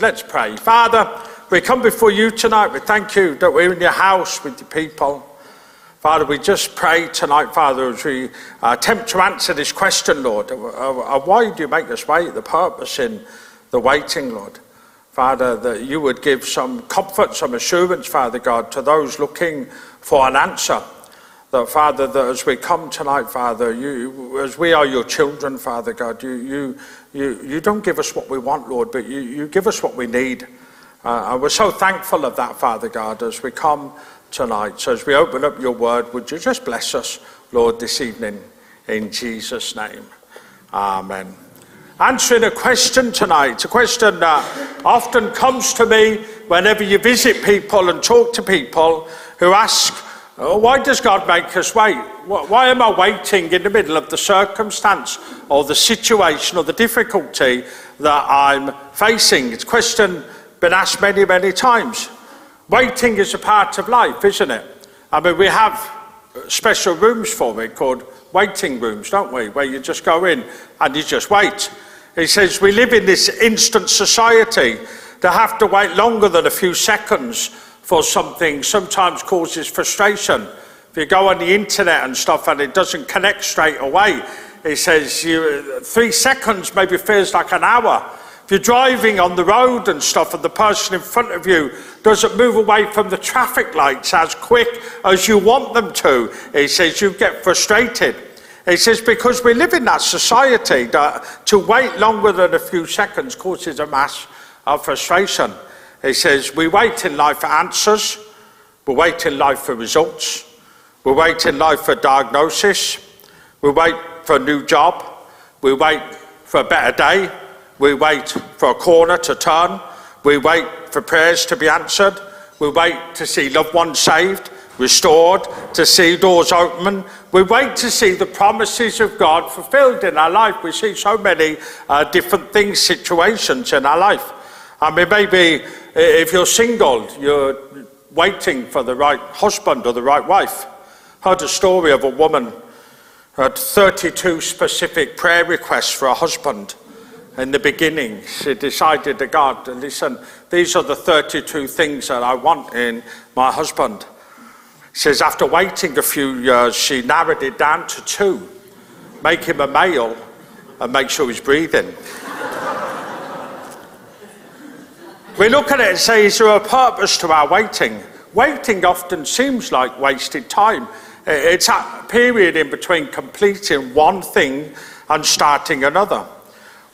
Let's pray. Father, we come before you tonight. We thank you that we're in your house with your people. Father, we just pray tonight, Father, as we uh, attempt to answer this question, Lord, of, why do you make us wait, the purpose in the waiting, Lord. Father, that you would give some comfort, some assurance, Father God, to those looking for an answer. That, Father, that as we come tonight, Father, you, as we are your children, Father God, you, you, you, you don't give us what we want, Lord, but you, you give us what we need. Uh, and we're so thankful of that, Father God, as we come tonight. So as we open up your word, would you just bless us, Lord, this evening, in Jesus' name. Amen. Answering a question tonight, a question that often comes to me whenever you visit people and talk to people who ask, Oh, why does God make us wait? Why am I waiting in the middle of the circumstance or the situation or the difficulty that I'm facing? It's a question been asked many, many times. Waiting is a part of life, isn't it? I mean, we have uh, special rooms for it called waiting rooms, don't we? Where you just go in and you just wait. He says we live in this instant society. To have to wait longer than a few seconds for something sometimes causes frustration. If you go on the internet and stuff and it doesn't connect straight away, he says you, three seconds maybe feels like an hour. If you're driving on the road and stuff and the person in front of you doesn't move away from the traffic lights as quick as you want them to, he says you get frustrated. He says because we live in that society that to wait longer than a few seconds causes a mass of frustration. He says, We wait in life for answers, we wait in life for results, we wait in life for diagnosis, we wait for a new job, we wait for a better day, we wait for a corner to turn, we wait for prayers to be answered, we wait to see loved ones saved, restored, to see doors open. We wait to see the promises of God fulfilled in our life. We see so many uh, different things, situations in our life. I mean, maybe if you're single, you're waiting for the right husband or the right wife. Heard a story of a woman who had 32 specific prayer requests for a husband. In the beginning, she decided to God, listen, these are the 32 things that I want in my husband. She says, after waiting a few years, she narrowed it down to two make him a male and make sure he's breathing. We look at it and say, is there a purpose to our waiting? Waiting often seems like wasted time. It's a period in between completing one thing and starting another.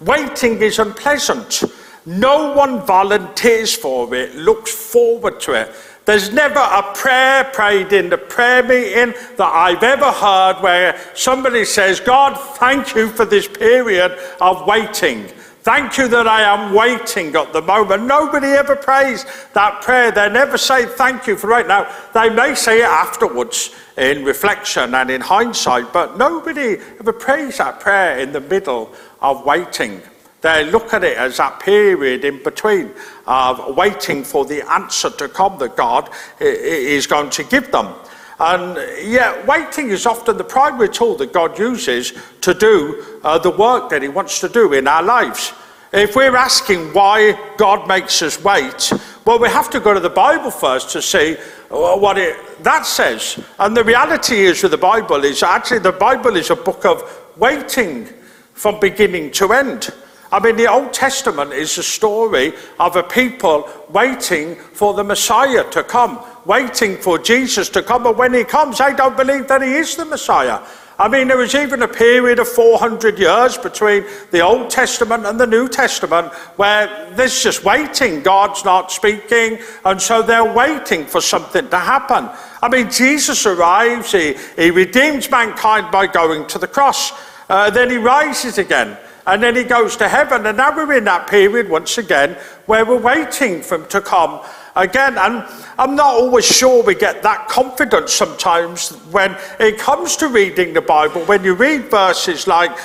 Waiting is unpleasant. No one volunteers for it, looks forward to it. There's never a prayer prayed in the prayer meeting that I've ever heard where somebody says, God, thank you for this period of waiting. Thank you that I am waiting at the moment. Nobody ever prays that prayer. They never say thank you for right now. They may say it afterwards in reflection and in hindsight, but nobody ever prays that prayer in the middle of waiting. They look at it as that period in between of waiting for the answer to come that God is going to give them. And yet, waiting is often the primary tool that God uses to do uh, the work that He wants to do in our lives. If we're asking why God makes us wait, well, we have to go to the Bible first to see uh, what it, that says. And the reality is with the Bible is actually the Bible is a book of waiting from beginning to end. I mean, the Old Testament is a story of a people waiting for the Messiah to come, waiting for Jesus to come. But when he comes, they don't believe that he is the Messiah. I mean, there was even a period of 400 years between the Old Testament and the New Testament where there's just waiting. God's not speaking, and so they're waiting for something to happen. I mean, Jesus arrives, he, he redeems mankind by going to the cross, uh, then he rises again and then he goes to heaven. And now we're in that period once again where we're waiting for him to come again. And I'm not always sure we get that confidence sometimes when it comes to reading the Bible. When you read verses like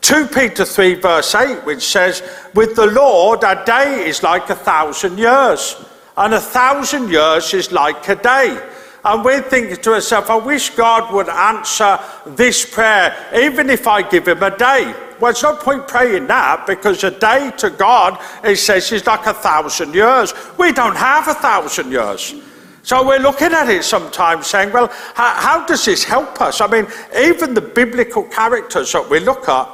2 Peter 3, verse 8, which says, With the Lord, a day is like a thousand years, and a thousand years is like a day. And we're thinking to ourselves, I wish God would answer this prayer, even if I give him a day. Well, there's no point praying that because a day to God, he says, is like a thousand years. We don't have a thousand years. So we're looking at it sometimes saying, well, how, how does this help us? I mean, even the biblical characters that we look at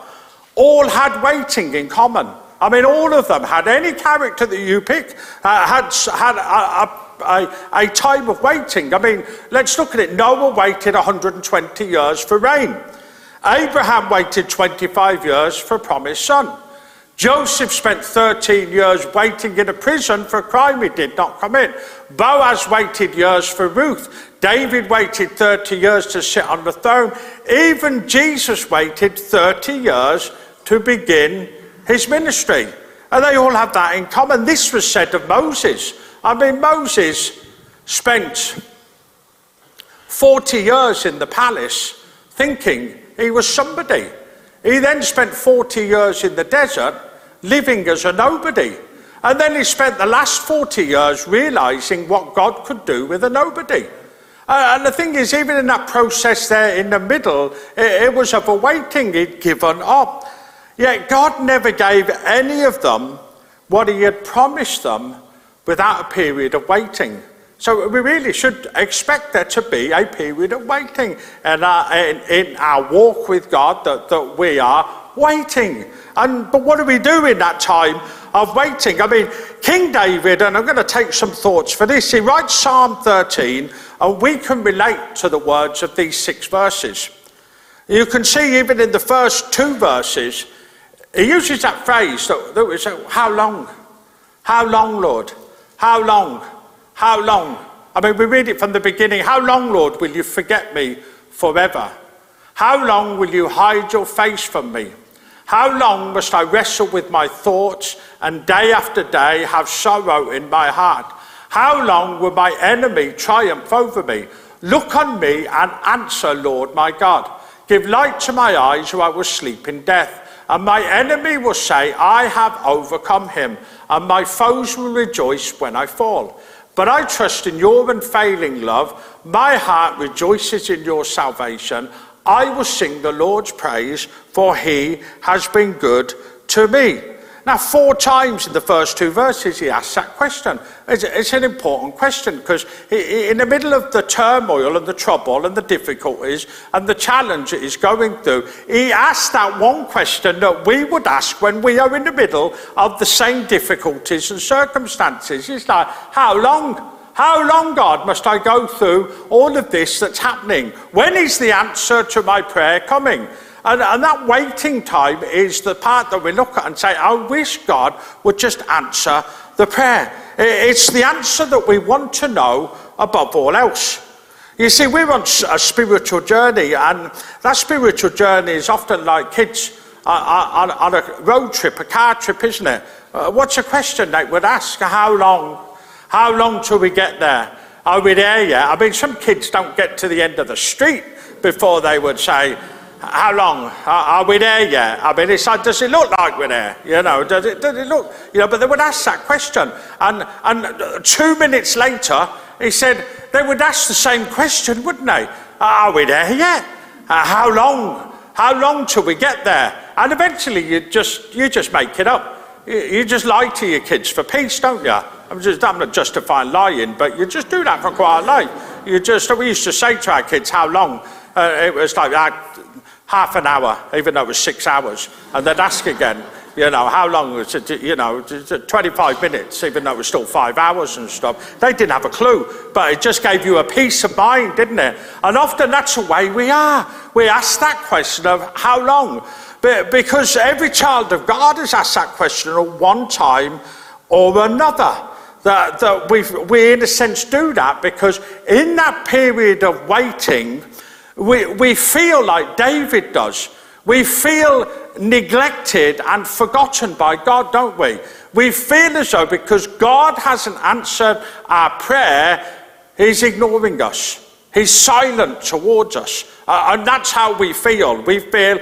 all had waiting in common. I mean, all of them had any character that you pick uh, had had a, a, a, time of waiting. I mean, let's look at it. Noah waited 120 years for rain. Abraham waited 25 years for a promised son. Joseph spent 13 years waiting in a prison for a crime he did not commit. Boaz waited years for Ruth. David waited 30 years to sit on the throne. Even Jesus waited 30 years to begin his ministry. And they all have that in common. This was said of Moses. I mean, Moses spent 40 years in the palace thinking he was somebody. He then spent 40 years in the desert living as a nobody. And then he spent the last 40 years realizing what God could do with a nobody. Uh, and the thing is, even in that process there in the middle, it, it was of a waiting, he'd given up. Yet God never gave any of them what He had promised them without a period of waiting. So we really should expect there to be a period of waiting in our, uh, in, in our walk with God, that, that we are waiting. And, but what do we do in that time of waiting? I mean, King David, and I'm going to take some thoughts for this, he writes Psalm 13, and we can relate to the words of these six verses. You can see even in the first two verses, he uses that phrase that, that say, How long? How long, Lord? How long? How long? I mean, we read it from the beginning. How long, Lord, will you forget me forever? How long will you hide your face from me? How long must I wrestle with my thoughts and day after day have sorrow in my heart? How long will my enemy triumph over me? Look on me and answer, Lord my God. Give light to my eyes, or I will sleep in death. And my enemy will say, I have overcome him, and my foes will rejoice when I fall. But I trust in your unfailing love. My heart rejoices in your salvation. I will sing the Lord's praise, for he has been good to me. Now, four times in the first two verses, he asks that question. It's, it's an important question because in the middle of the turmoil and the trouble and the difficulties and the challenge that he's going through, he asks that one question that we would ask when we are in the middle of the same difficulties and circumstances. It's like, how long? How long, God, must I go through all of this that's happening? When is the answer to my prayer coming? And, and, that waiting time is the part that we look at and say, I wish God would just answer the prayer. It's the answer that we want to know above all else. You see, we're on a spiritual journey, and that spiritual journey is often like kids on, on a road trip, a car trip, isn't it? Uh, what's a question they would ask? How long? How long till we get there? Are we there yet? I mean, some kids don't get to the end of the street before they would say, how long? Are, we there yet? I mean, it's like, does it look like we're there? You know, does it, does it look, you know, but they would ask that question. And, and two minutes later, he said, they would ask the same question, wouldn't they? Are we there yet? Uh, how long? How long till we get there? And eventually you just, you just make it up. You, just lie to your kids for peace, don't you? I'm, just, I'm not justifying lying, but you just do that for quite a life. You just, we used to say to our kids, how long? Uh, it was like, half an hour, even though it was six hours. And they'd ask again, you know, how long was it, you know, 25 minutes, even though it was still five hours and stuff. They didn't have a clue, but it just gave you a peace of mind, didn't it? And often that's the way we are. We ask that question of how long? Because every child of God has asked that question at one time or another. That, that we we, in a sense, do that because in that period of waiting, we, we feel like David does. We feel neglected and forgotten by God, don't we? We feel as though because God hasn't answered our prayer, He's ignoring us. He's silent towards us. Uh, and that's how we feel. We feel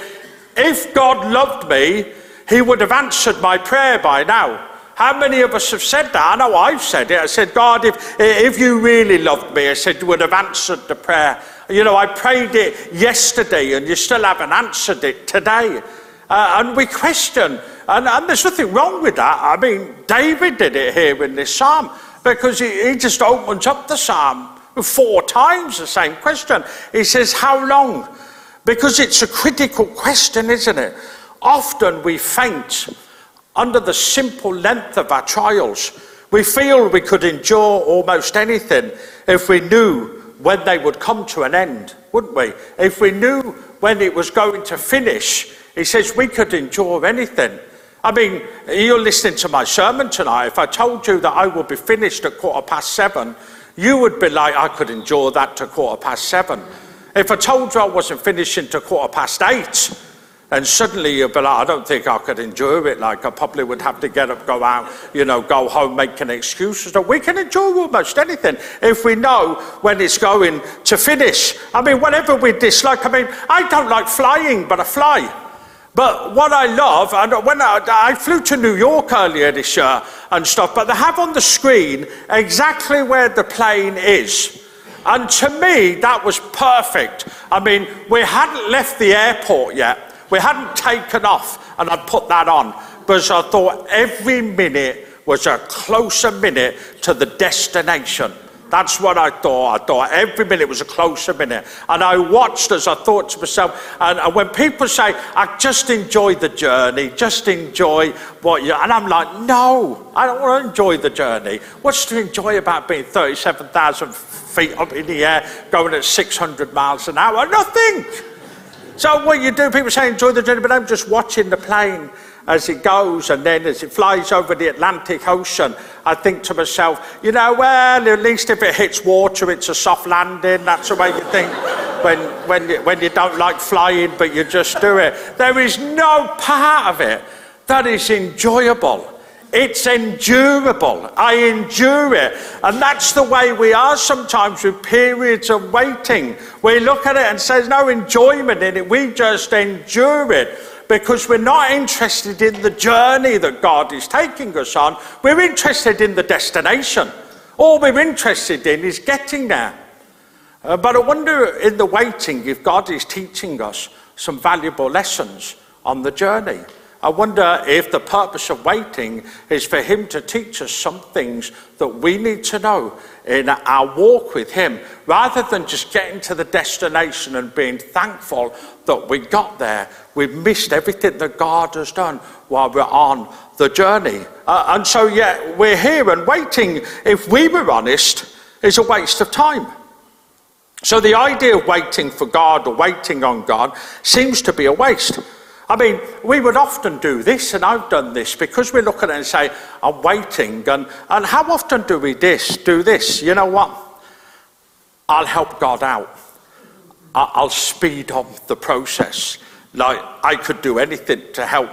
if God loved me, He would have answered my prayer by now. How many of us have said that? I know I've said it. I said, God, if, if you really loved me, I said, you would have answered the prayer. You know, I prayed it yesterday and you still haven't answered it today. Uh, and we question, and, and, there's nothing wrong with that. I mean, David did it here in this psalm because he, he just opens up the psalm four times the same question. He says, How long? Because it's a critical question, isn't it? Often we faint under the simple length of our trials. We feel we could endure almost anything if we knew when they would come to an end, wouldn't we? If we knew when it was going to finish, he says we could endure anything. I mean, you're listening to my sermon tonight. If I told you that I would be finished at quarter past seven, you would be like, I could endure that to quarter past seven. If I told you I wasn't finishing to quarter past eight, and suddenly you'd be like, I don't think I could endure it. Like, I probably would have to get up, go out, you know, go home, making excuses. So we can endure almost anything if we know when it's going to finish. I mean, whatever we dislike, I mean, I don't like flying, but I fly. But what I love, and when I, I, flew to New York earlier this year and stuff, but they have on the screen exactly where the plane is. And to me, that was perfect. I mean, we hadn't left the airport yet. We hadn't taken off, and I'd put that on because I thought every minute was a closer minute to the destination. That's what I thought. I thought every minute was a closer minute. And I watched as I thought to myself, and, and when people say, I just enjoy the journey, just enjoy what you, and I'm like, no, I don't want to enjoy the journey. What's to enjoy about being 37,000 feet up in the air, going at 600 miles an hour? Nothing. So what you do, people say enjoy the journey, but I'm just watching the plane as it goes and then as it flies over the Atlantic Ocean, I think to myself, you know, well, at least if it hits water, it's a soft landing. That's the way you think when, when, you, when you don't like flying, but you just do it. There is no part of it that is enjoyable. It's endurable. I endure it. And that's the way we are sometimes with periods of waiting. We look at it and say, there's no enjoyment in it. We just endure it because we're not interested in the journey that God is taking us on. We're interested in the destination. All we're interested in is getting there. Uh, but I wonder in the waiting if God is teaching us some valuable lessons on the journey. I wonder if the purpose of waiting is for Him to teach us some things that we need to know in our walk with Him, rather than just getting to the destination and being thankful that we got there. We've missed everything that God has done while we're on the journey. Uh, and so, yeah, we're here and waiting, if we were honest, is a waste of time. So, the idea of waiting for God or waiting on God seems to be a waste. I mean, we would often do this, and I've done this, because we look at it and say, I'm waiting. And, and how often do we this, do this? You know what? I'll help God out. I'll speed up the process. Like I could do anything to help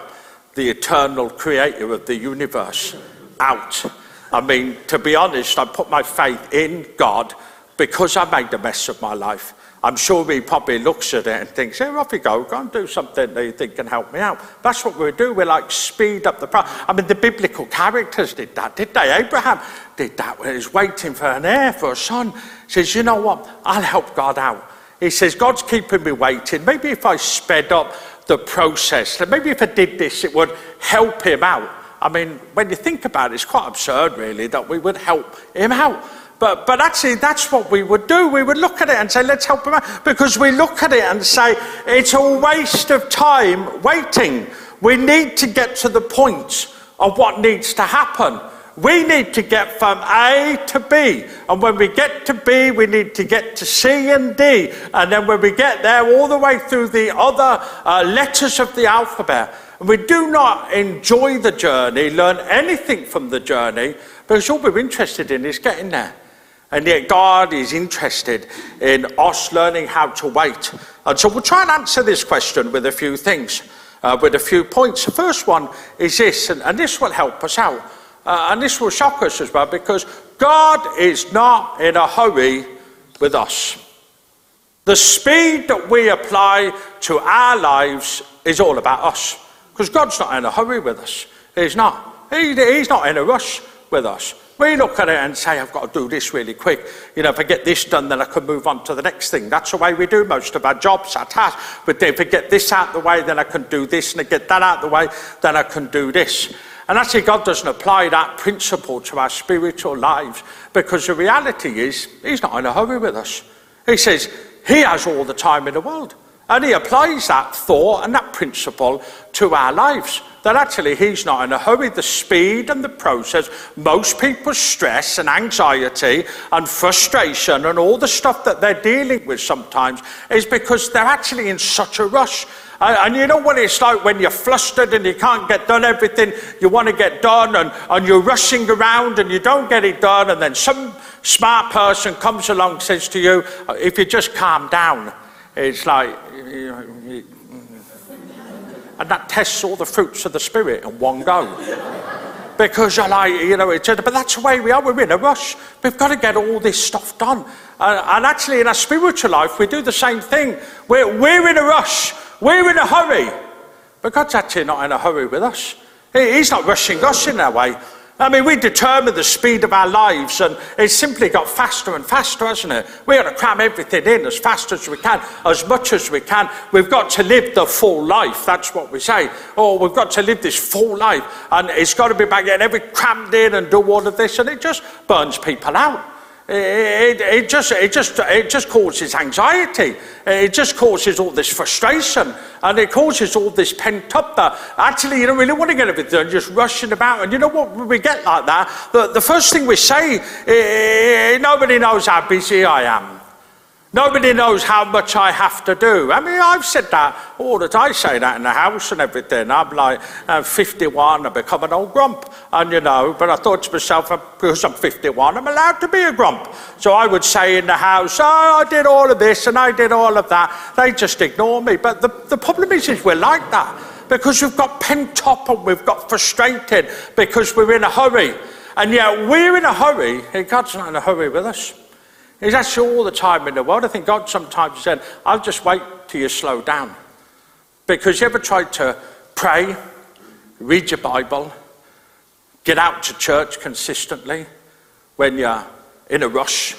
the eternal creator of the universe out. I mean, to be honest, I put my faith in God because I made a mess of my life. I'm sure he probably looks at it and thinks, hey, off you go, go and do something that you think can help me out. That's what we do. We like speed up the process. I mean, the biblical characters did that, did they? Abraham did that when he was waiting for an heir, for a son. He says, you know what? I'll help God out. He says, God's keeping me waiting. Maybe if I sped up the process, maybe if I did this, it would help him out. I mean, when you think about it, it's quite absurd, really, that we would help him out. But, but actually, that's what we would do. We would look at it and say, let's help him out. Because we look at it and say, it's a waste of time waiting. We need to get to the point of what needs to happen. We need to get from A to B. And when we get to B, we need to get to C and D. And then when we get there, all the way through the other uh, letters of the alphabet. And we do not enjoy the journey, learn anything from the journey, because all we're interested in is getting there. And yet, God is interested in us learning how to wait. And so, we'll try and answer this question with a few things, uh, with a few points. The first one is this, and, and this will help us out. Uh, and this will shock us as well, because God is not in a hurry with us. The speed that we apply to our lives is all about us, because God's not in a hurry with us. He's not. He, he's not in a rush. with us. We look at it and say, I've got to do this really quick. You know, if I get this done, then I can move on to the next thing. That's the way we do most of our jobs, our tasks. But if I get this out of the way, then I can do this. And I get that out of the way, then I can do this. And actually, God doesn't apply that principle to our spiritual lives because the reality is, He's not in a hurry with us. He says, He has all the time in the world. And He applies that thought and that principle to our lives. That actually He's not in a hurry. The speed and the process, most people's stress and anxiety and frustration and all the stuff that they're dealing with sometimes is because they're actually in such a rush. And, you know what it's like when you're flustered and you can't get done everything you want to get done, and, and you're rushing around and you don't get it done, and then some smart person comes along and says to you, If you just calm down, it's like, and that tests all the fruits of the Spirit in one go. because you're like, you know, it's, but that's the way we are. We're in a rush. We've got to get all this stuff done. And, and actually, in our spiritual life, we do the same thing. We're, we're in a rush. We're in a hurry. But God's actually not in a hurry with us. He's not rushing us in that way. I mean, we determine the speed of our lives, and it's simply got faster and faster, hasn't it? We've got to cram everything in as fast as we can, as much as we can. We've got to live the full life. That's what we say. Oh, we've got to live this full life, and it's got to be about getting every crammed in and do all of this, and it just burns people out. It, it, just, it, just, it just causes anxiety. It just causes all this frustration. And it causes all this pent up that actually you don't really want to get everything done, just rushing about. And you know what? We get like that, the, the first thing we say, eh, nobody knows how busy I am. Nobody knows how much I have to do. I mean, I've said that all the time. I say that in the house and everything. I'm like, I'm uh, 51, I've become an old grump. And you know, but I thought to myself, uh, because I'm 51, I'm allowed to be a grump. So I would say in the house, oh, I did all of this and I did all of that. They just ignore me. But the, the problem is, is we're like that because we've got pent up and we've got frustrated because we're in a hurry. And yet we're in a hurry, and God's not in a hurry with us. He's actually all the time in the world. I think God sometimes said, I'll just wait till you slow down. Because you ever tried to pray, read your Bible, get out to church consistently when you're in a rush,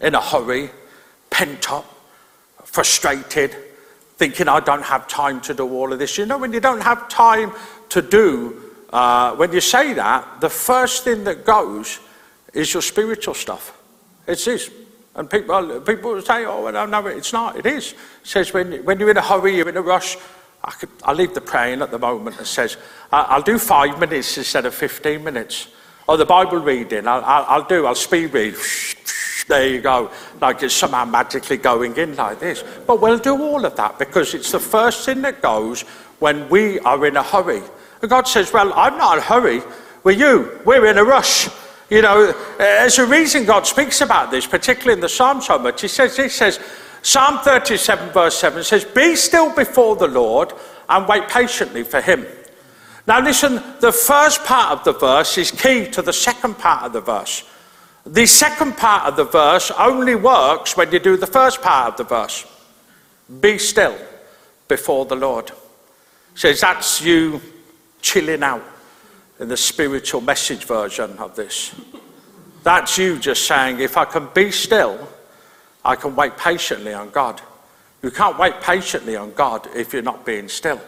in a hurry, pent up, frustrated, thinking, I don't have time to do all of this. You know, when you don't have time to do, uh, when you say that, the first thing that goes is your spiritual stuff. It's this. And people, people say, oh, well, no, it's not. It is. It says when, when you're in a hurry, you're in a rush. I, could, I leave the praying at the moment. It says, I'll do five minutes instead of 15 minutes. Or the Bible reading, I'll, I'll, I'll do, I'll speed read. There you go. Like it's somehow magically going in like this. But we'll do all of that because it's the first thing that goes when we are in a hurry. And God says, Well, I'm not in a hurry. We're you, we're in a rush. You know, uh, there's a reason God speaks about this, particularly in the Psalm so much. He says, he says, Psalm 37, verse 7 says, Be still before the Lord and wait patiently for him. Now, listen, the first part of the verse is key to the second part of the verse. The second part of the verse only works when you do the first part of the verse. Be still before the Lord. Says that's you chilling out in the spiritual message version of this. That's you just saying, if I can be still, I can wait patiently on God. You can't wait patiently on God if you're not being still.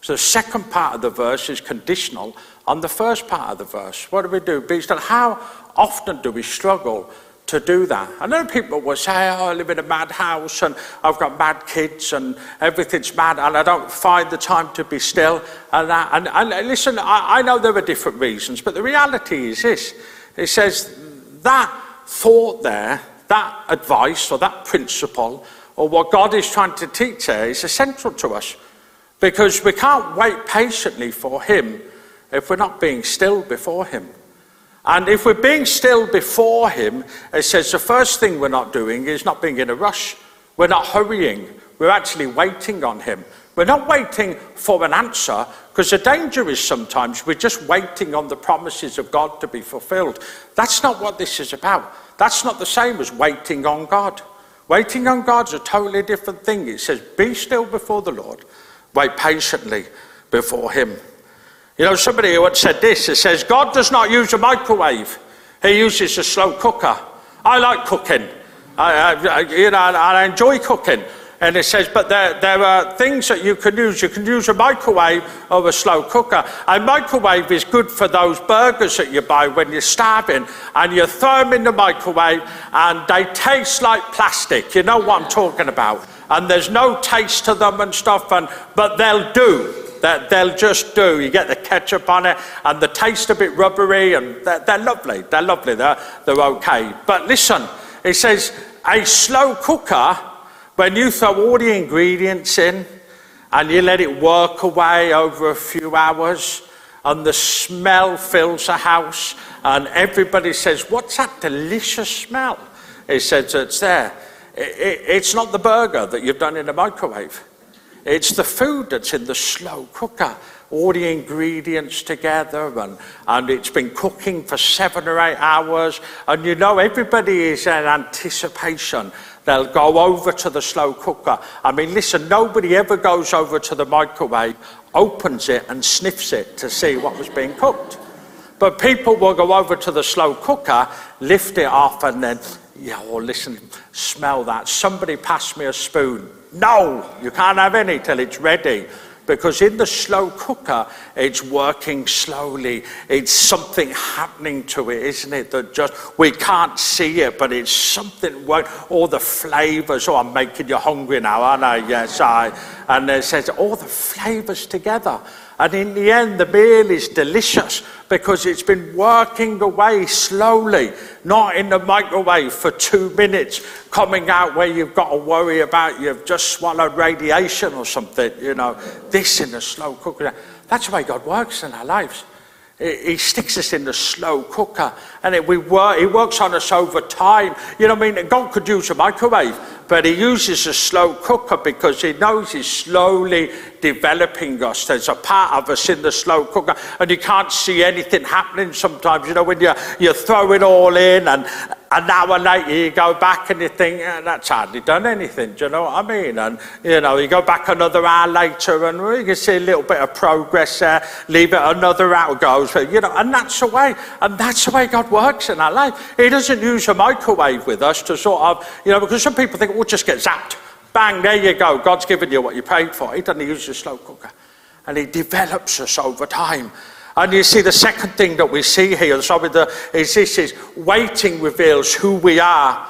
So the second part of the verse is conditional on the first part of the verse. What do we do? Be still. How often do we struggle to do that. I know people will say, oh, I live in a mad house and I've got mad kids and everything's mad and I don't find the time to be still. And, that, and, and listen, I, I know there are different reasons, but the reality is this. It says that thought there, that advice or that principle or what God is trying to teach there is essential to us because we can't wait patiently for Him if we're not being still before Him. And if we're being still before Him, it says the first thing we're not doing is not being in a rush. We're not hurrying. We're actually waiting on Him. We're not waiting for an answer because the danger is sometimes we're just waiting on the promises of God to be fulfilled. That's not what this is about. That's not the same as waiting on God. Waiting on God's a totally different thing. It says, Be still before the Lord, wait patiently before Him. You know, somebody once said this it says, God does not use a microwave He uses a slow cooker. I like cooking. I, I, you know, I enjoy cooking. And it says, but there, there are things that you can use. You can use a microwave or a slow cooker. A microwave is good for those burgers that you buy when you're starving. And you throw them in the microwave and they taste like plastic. You know what I'm talking about. And there's no taste to them and stuff, and, but they'll do. That they'll just do. You get the ketchup on it, and the taste a bit rubbery, and they're, they're lovely. They're lovely. They're, they're okay. But listen, it says a slow cooker when you throw all the ingredients in and you let it work away over a few hours, and the smell fills the house, and everybody says, What's that delicious smell? He says, It's there. It's not the burger that you've done in the microwave. It's the food that's in the slow cooker, all the ingredients together, and, and it's been cooking for seven or eight hours. And you know, everybody is in anticipation They'll go over to the slow cooker. I mean, listen, nobody ever goes over to the microwave, opens it, and sniffs it to see what was being cooked. But people will go over to the slow cooker, lift it off, and then, yeah, well, listen, smell that. Somebody pass me a spoon. No, you can't have any till it's ready because in the slow cooker, it's working slowly. It's something happening to it, isn't it? That just we can't see it, but it's something. All the flavors. Oh, I'm making you hungry now, aren't I? Yes, I. And it says all the flavors together. And in the end, the meal is delicious because it's been working away slowly, not in the microwave for two minutes, coming out where you've got to worry about you've just swallowed radiation or something, you know. This in a slow cooker. That's the way God works in our lives. He sticks us in the slow cooker and it, we work, he works on us over time. You know what I mean? God could use a microwave, but he uses a slow cooker because he knows he's slowly developing us. There's a part of us in the slow cooker and you can't see anything happening sometimes. You know, when you, you throw it all in and an hour later, you go back and you think, that's hardly done anything. Do you know what I mean? And, you know, you go back another hour later and you can see a little bit of progress there. Leave it another hour goes. You know, and that's the way. And that's the way God works in our life. He doesn't use a microwave with us to sort of, you know, because some people think, we'll just get zapped. Bang, there you go. God's given you what you paid for. He doesn't use a slow cooker. And he develops us over time. And you see, the second thing that we see here sorry, the, is this is waiting reveals who we are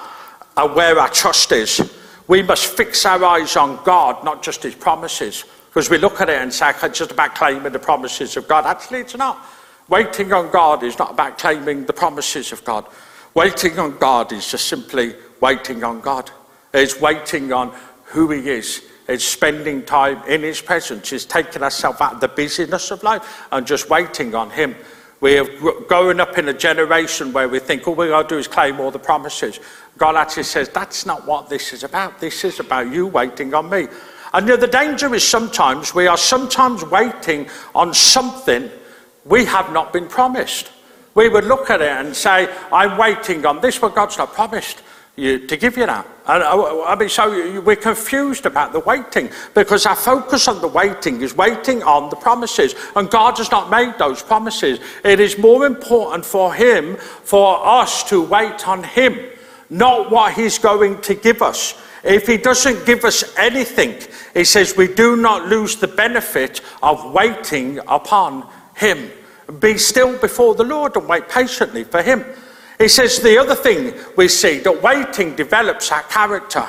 and where our trust is. We must fix our eyes on God, not just his promises. Because we look at it and say, it's just about claiming the promises of God. Actually, it's not. Waiting on God is not about claiming the promises of God. Waiting on God is just simply waiting on God. It's waiting on who he is it's spending time in His presence. It's taking ourselves out of the busyness of life and just waiting on Him. We're growing up in a generation where we think all we got to do is claim all the promises. God actually says, that's not what this is about. This is about you waiting on me. And you know, the danger is sometimes we are sometimes waiting on something we have not been promised. We would look at it and say, I'm waiting on this, but God's not promised you, to give you that. I mean, so we're confused about the waiting because our focus on the waiting is waiting on the promises, and God has not made those promises. It is more important for Him, for us to wait on Him, not what He's going to give us. If He doesn't give us anything, He says we do not lose the benefit of waiting upon Him. Be still before the Lord and wait patiently for Him. He says the other thing we see that waiting develops our character.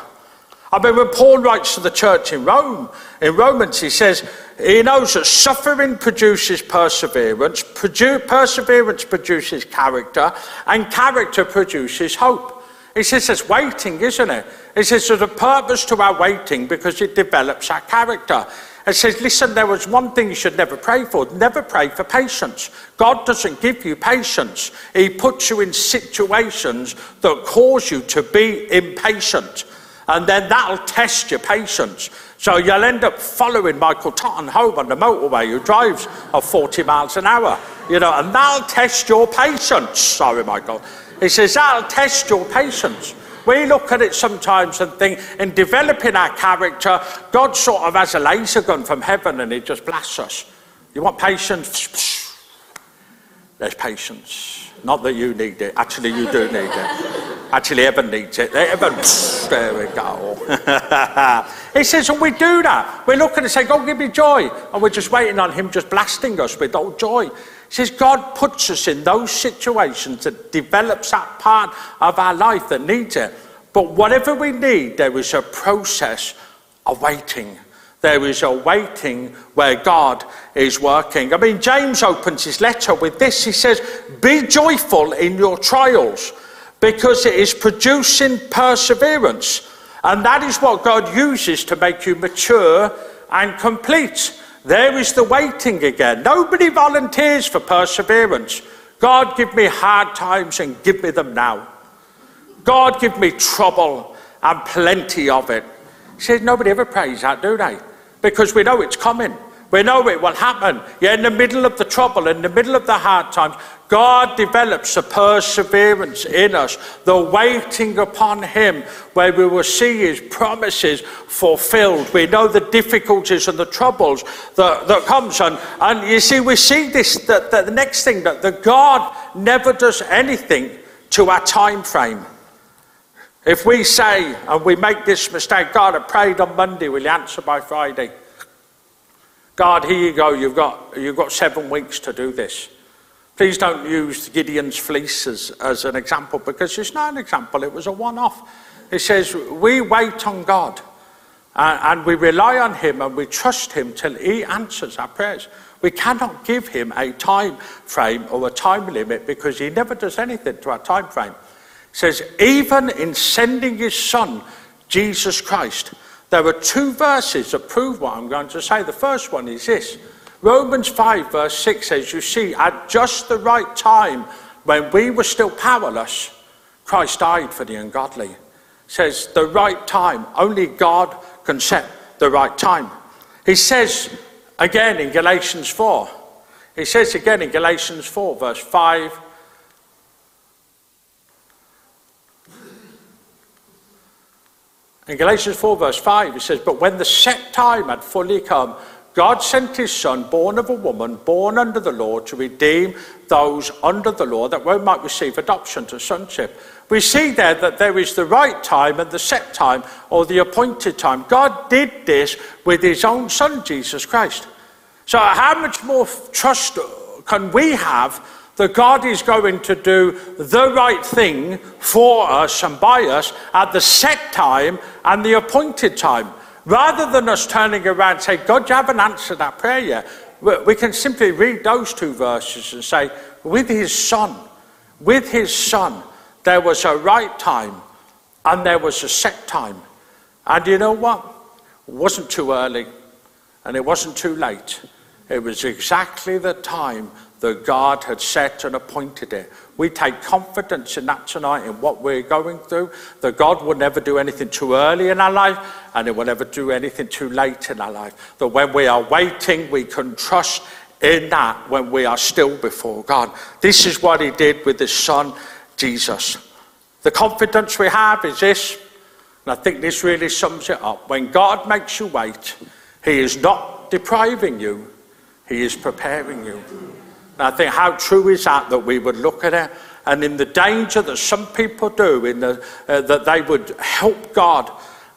I mean, when Paul writes to the church in Rome, in Romans, he says he knows that suffering produces perseverance, produ- perseverance produces character, and character produces hope. He says it's waiting, isn't it? He says there's a purpose to our waiting because it develops our character and says, listen, there was one thing you should never pray for. Never pray for patience. God doesn't give you patience. He puts you in situations that cause you to be impatient. And then that'll test your patience. So you'll end up following Michael Totten home on the motorway who drives at 40 miles an hour. You know, and that'll test your patience. Sorry, Michael. He says, that'll test your patience. We look at it sometimes and think, in developing our character, God sort of has a laser gun from heaven and he just blasts us. You want patience? there's patience. Not that you need it. Actually, you do need it. Actually, Evan needs it. There we go. he says, and we do that. We look and say, God, give me joy. And we're just waiting on him just blasting us with all joy. Says, God puts us in those situations that develops that part of our life that needs it. But whatever we need, there is a process of waiting. There is a waiting where God is working. I mean, James opens his letter with this. He says, Be joyful in your trials because it is producing perseverance. And that is what God uses to make you mature and complete. There is the waiting again. Nobody volunteers for perseverance. God, give me hard times and give me them now. God, give me trouble and plenty of it. He says, nobody ever prays that, do they? Because we know it's coming. We know it will happen. You're in the middle of the trouble, in the middle of the hard times. God develops a perseverance in us, the waiting upon Him, where we will see His promises fulfilled. We know the difficulties and the troubles that, that comes. And, and you see, we see this, that, that the next thing, that the God never does anything to our time frame. If we say, and we make this mistake, God, I prayed on Monday, will you answer by Friday? God, here you go, you've got, you've got seven weeks to do this. Please don't use Gideon's fleece as, as an example because it's not an example, it was a one off. It says, We wait on God and, and we rely on Him and we trust Him till He answers our prayers. We cannot give Him a time frame or a time limit because He never does anything to our time frame. It says, Even in sending His Son, Jesus Christ, there are two verses that prove what I'm going to say. The first one is this Romans 5, verse 6 says, You see, at just the right time, when we were still powerless, Christ died for the ungodly. Says, The right time. Only God can set the right time. He says again in Galatians 4, he says again in Galatians 4, verse 5 In Galatians 4, verse 5, it says, But when the set time had fully come, God sent his son, born of a woman, born under the law, to redeem those under the law that we might receive adoption to sonship. We see there that there is the right time and the set time or the appointed time. God did this with his own son, Jesus Christ. So, how much more trust can we have that God is going to do the right thing for us and by us at the set time and the appointed time. Rather than us turning around and say, God, you haven't answered that prayer yet, we can simply read those two verses and say, with his son, with his son, there was a right time and there was a set time. And you know what? It wasn't too early and it wasn't too late. It was exactly the time that God had set and appointed it. We take confidence in that tonight, in what we're going through, that God will never do anything too early in our life and He will never do anything too late in our life. That when we are waiting, we can trust in that when we are still before God. This is what He did with His Son, Jesus. The confidence we have is this, and I think this really sums it up. When God makes you wait, He is not depriving you, He is preparing you. And I think how true is that that we would look at it and in the danger that some people do, in the, uh, that they would help God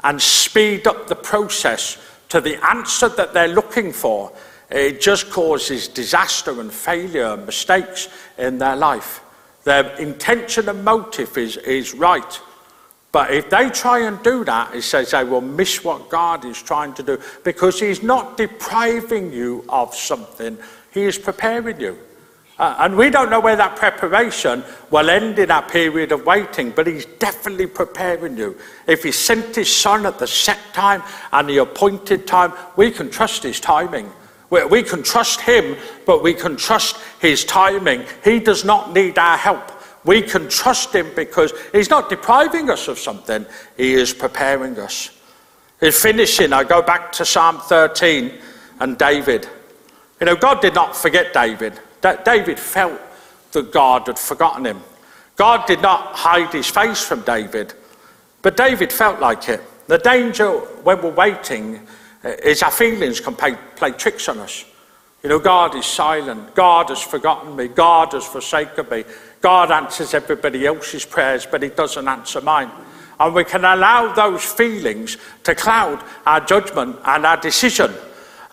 and speed up the process to the answer that they're looking for, it just causes disaster and failure and mistakes in their life. Their intention and motive is, is right. But if they try and do that, it says they will miss what God is trying to do because He's not depriving you of something, He is preparing you. Uh, and we don't know where that preparation will end in that period of waiting, but he's definitely preparing you. If he sent his son at the set time and the appointed time, we can trust his timing. We, we can trust him, but we can trust his timing. He does not need our help. We can trust him because he's not depriving us of something, he is preparing us. In finishing, I go back to Psalm 13 and David. You know, God did not forget David. David felt that God had forgotten him. God did not hide his face from David, but David felt like it. The danger when we're waiting uh, is our feelings can play tricks on us. You know, God is silent. God has forgotten me. God has forsaken me. God answers everybody else's prayers, but He doesn't answer mine. And we can allow those feelings to cloud our judgment and our decision.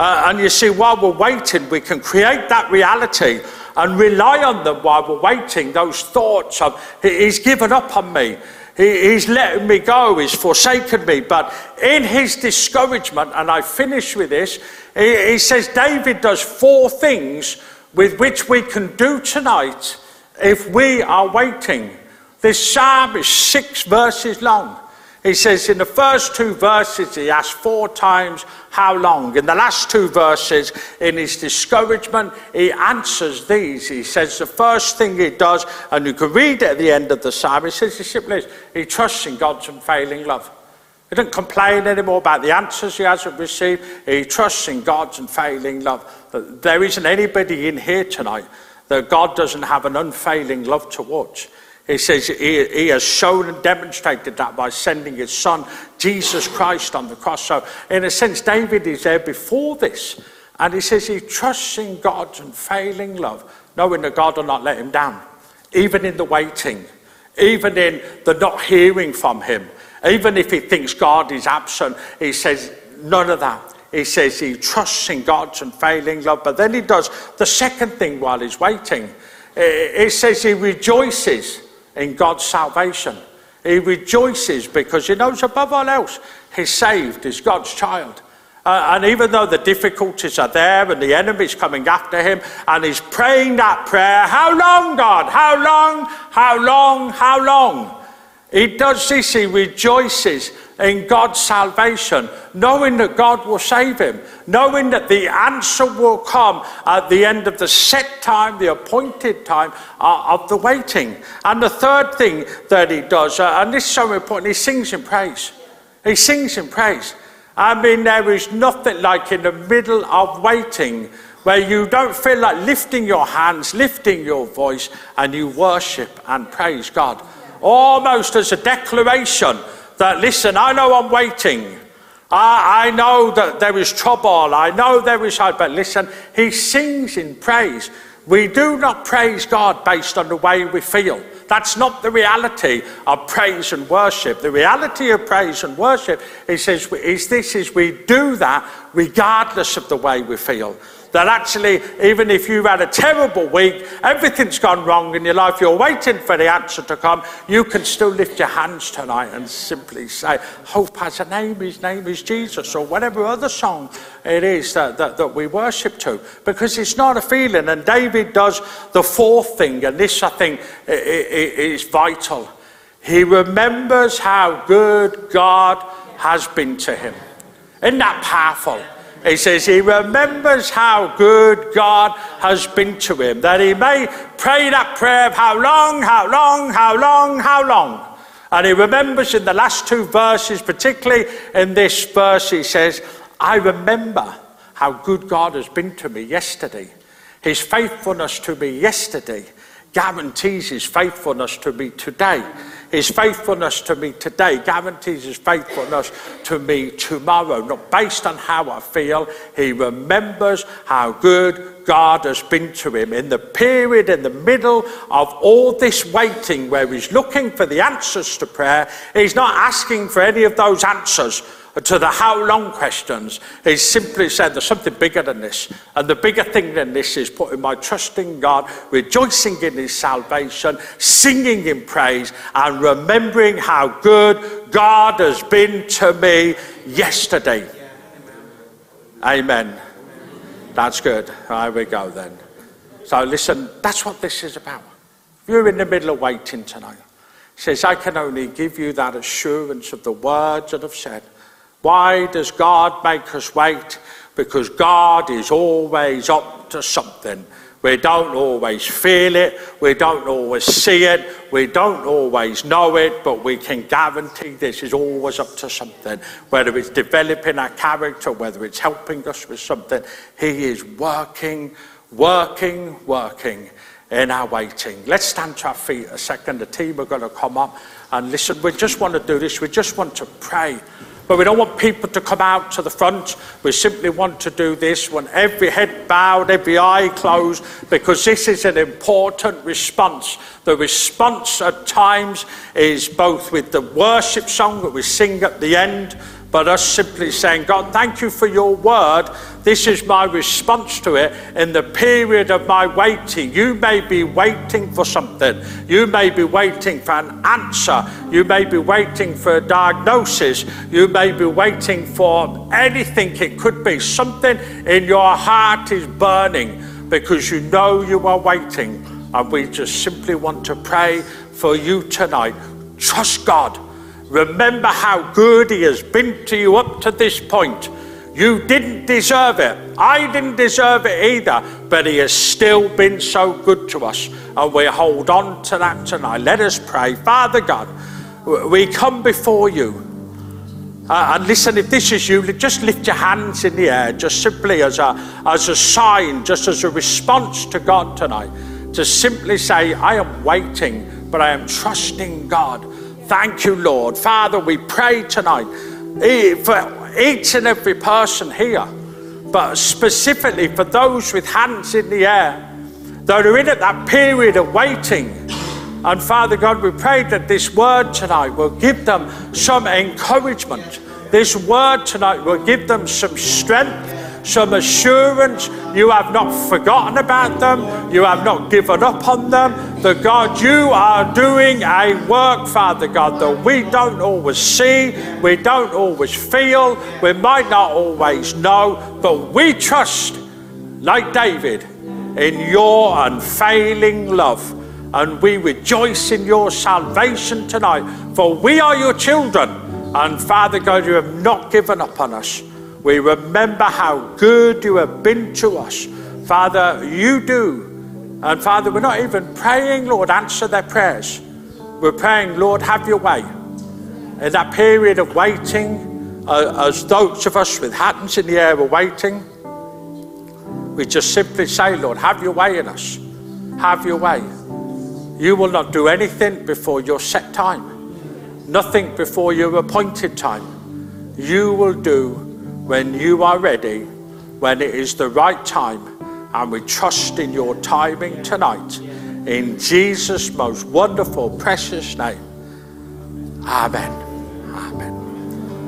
Uh, and you see, while we're waiting, we can create that reality and rely on them while we're waiting. Those thoughts of, He's given up on me. he's letting me go. He's forsaken me. But in his discouragement, and I finish with this, he, he says David does four things with which we can do tonight if we are waiting. This psalm is six verses long. He says in the first two verses, he asks four times, How long? In the last two verses, in his discouragement, he answers these. He says the first thing he does, and you can read it at the end of the psalm, he says he simply he trusts in God's unfailing love. He doesn't complain anymore about the answers he hasn't received. He trusts in God's unfailing love. There isn't anybody in here tonight that God doesn't have an unfailing love towards. He says he, he, has shown and demonstrated that by sending his son, Jesus Christ, on the cross. So, in a sense, David is there before this. And he says he trusts in God's unfailing love, knowing that God will not let him down, even in the waiting, even in the not hearing from him. Even if he thinks God is absent, he says none of that. He says he trusts in God's unfailing love. But then he does the second thing while he's waiting. He says he rejoices in God's salvation. He rejoices because he knows above all else he's saved, he's God's child. Uh, and even though the difficulties are there and the enemy's coming after him, and he's praying that prayer, How long, God? How long? How long? How long? He does this, he rejoices in God's salvation, knowing that God will save him, knowing that the answer will come at the end of the set time, the appointed time uh, of the waiting. And the third thing that he does, uh, and this is so important, he sings in praise. He sings in praise. I mean, there is nothing like in the middle of waiting where you don't feel like lifting your hands, lifting your voice, and you worship and praise God. Almost as a declaration that, listen, I know I'm waiting. I, I know that there is trouble. I know there is hope. But listen, he sings in praise. We do not praise God based on the way we feel. That's not the reality of praise and worship. The reality of praise and worship, he says, is this is we do that regardless of the way we feel that actually, even if you've had a terrible week, everything's gone wrong in your life, you're waiting for the answer to come, you can still lift your hands tonight and simply say, Hope has a name, his name is Jesus, or whatever other song it is that, that, that we worship to. Because it's not a feeling. And David does the fourth thing, and this I think is vital. He remembers how good God has been to him. Isn't that powerful? He says he remembers how good God has been to him, that he may pray that prayer of how long, how long, how long, how long. And he remembers in the last two verses, particularly in this verse, he says, I remember how good God has been to me yesterday. His faithfulness to me yesterday guarantees his faithfulness to me today. His faithfulness to me today guarantees his faithfulness to me tomorrow. Not based on how I feel, he remembers how good God has been to him. In the period in the middle of all this waiting, where he's looking for the answers to prayer, he's not asking for any of those answers to the how long questions, he simply said there's something bigger than this. And the bigger thing than this is putting my trust in God, rejoicing in his salvation, singing in praise, and remembering how good God has been to me yesterday. Amen. That's good. Here we go then. So listen, that's what this is about. You're in the middle of waiting tonight, he says, I can only give you that assurance of the words that I've said. Why does God make us wait? Because God is always up to something. We don't always feel it, we don't always see it, we don't always know it, but we can guarantee this is always up to something. Whether it's developing our character, whether it's helping us with something, He is working, working, working in our waiting. Let's stand to our feet a second. The team are going to come up and listen. We just want to do this, we just want to pray But we don't want people to come out to the front. We simply want to do this when every head bowed, every eye closed, because this is an important response. The response at times is both with the worship song that we sing at the end, but us simply saying, God, thank you for your word. This is my response to it in the period of my waiting. You may be waiting for something. You may be waiting for an answer. You may be waiting for a diagnosis. You may be waiting for anything it could be. Something in your heart is burning because you know you are waiting. And we just simply want to pray for you tonight. Trust God Remember how good He has been to you up to this point. You didn't deserve it. I didn't deserve it either, but He has still been so good to us. And we hold on to that tonight. Let us pray. Father God, we come before you. Uh, and listen, if this is you, just lift your hands in the air, just simply as a, as a sign, just as a response to God tonight. To simply say, I am waiting, but I am trusting God Thank you, Lord. Father, we pray tonight eh, for each and every person here, but specifically for those with hands in the air that are in at that period of waiting. And Father God, we pray that this word tonight will give them some encouragement. This word tonight will give them some strength some assurance you have not forgotten about them, you have not given up on them. That God, you are doing a work, Father God, that we don't always see, we don't always feel, we might not always know, but we trust, like David, in your unfailing love. And we rejoice in your salvation tonight, for we are your children. And Father God, you have not given up on us. We remember how good you have been to us. Father, you do. And Father, we're not even praying, Lord, answer their prayers. We're praying, Lord, have your way. In that period of waiting, uh, as those of us with hands in the air are waiting, we just simply say, Lord, have your way in us. Have your way. You will not do anything before your set time, nothing before your appointed time. You will do when you are ready, when it is the right time, and we trust in your timing tonight. In Jesus' most wonderful, precious name. Amen.